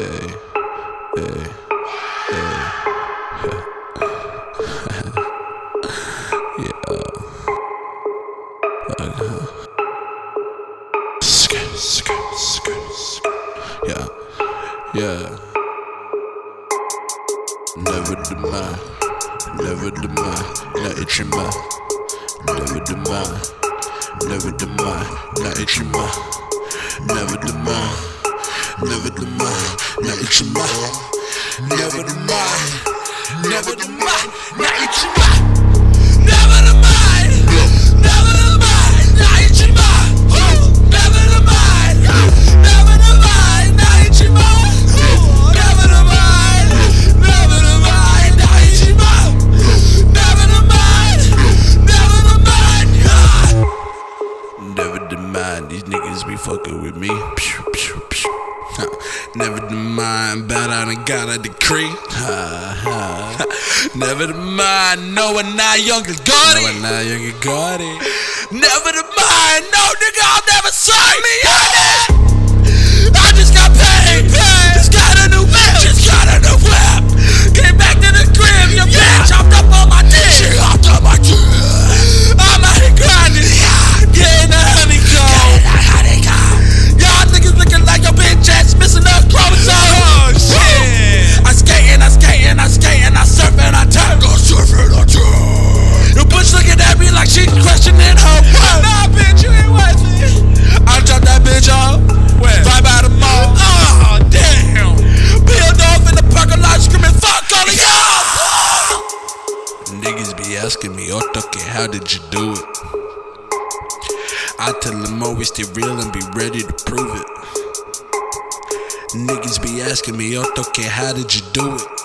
Yeah. Yeah, yeah. Never demand, never demand, not itchy mouth. Never demand, never demand, not itchy mouth. Never demand, never demand, not itchy mouth. Never demand, never demand, not itchy mouth. Never demand, never demand, not itchy mouth. Never demand, never demand, not itchy mouth. Never demand, never demand, not itchy mouth. Never demand, never yeah. Never demand these niggas be fucking with me. Pew, pew, Never mind, but I done got a decree. Never mind, no one not younger it. No one not younger it. Never mind, no nigga, I'll Niggas be asking me, oh, okay, how did you do it? I tell them always oh, stay real and be ready to prove it. Niggas be asking me, oh, okay, how did you do it?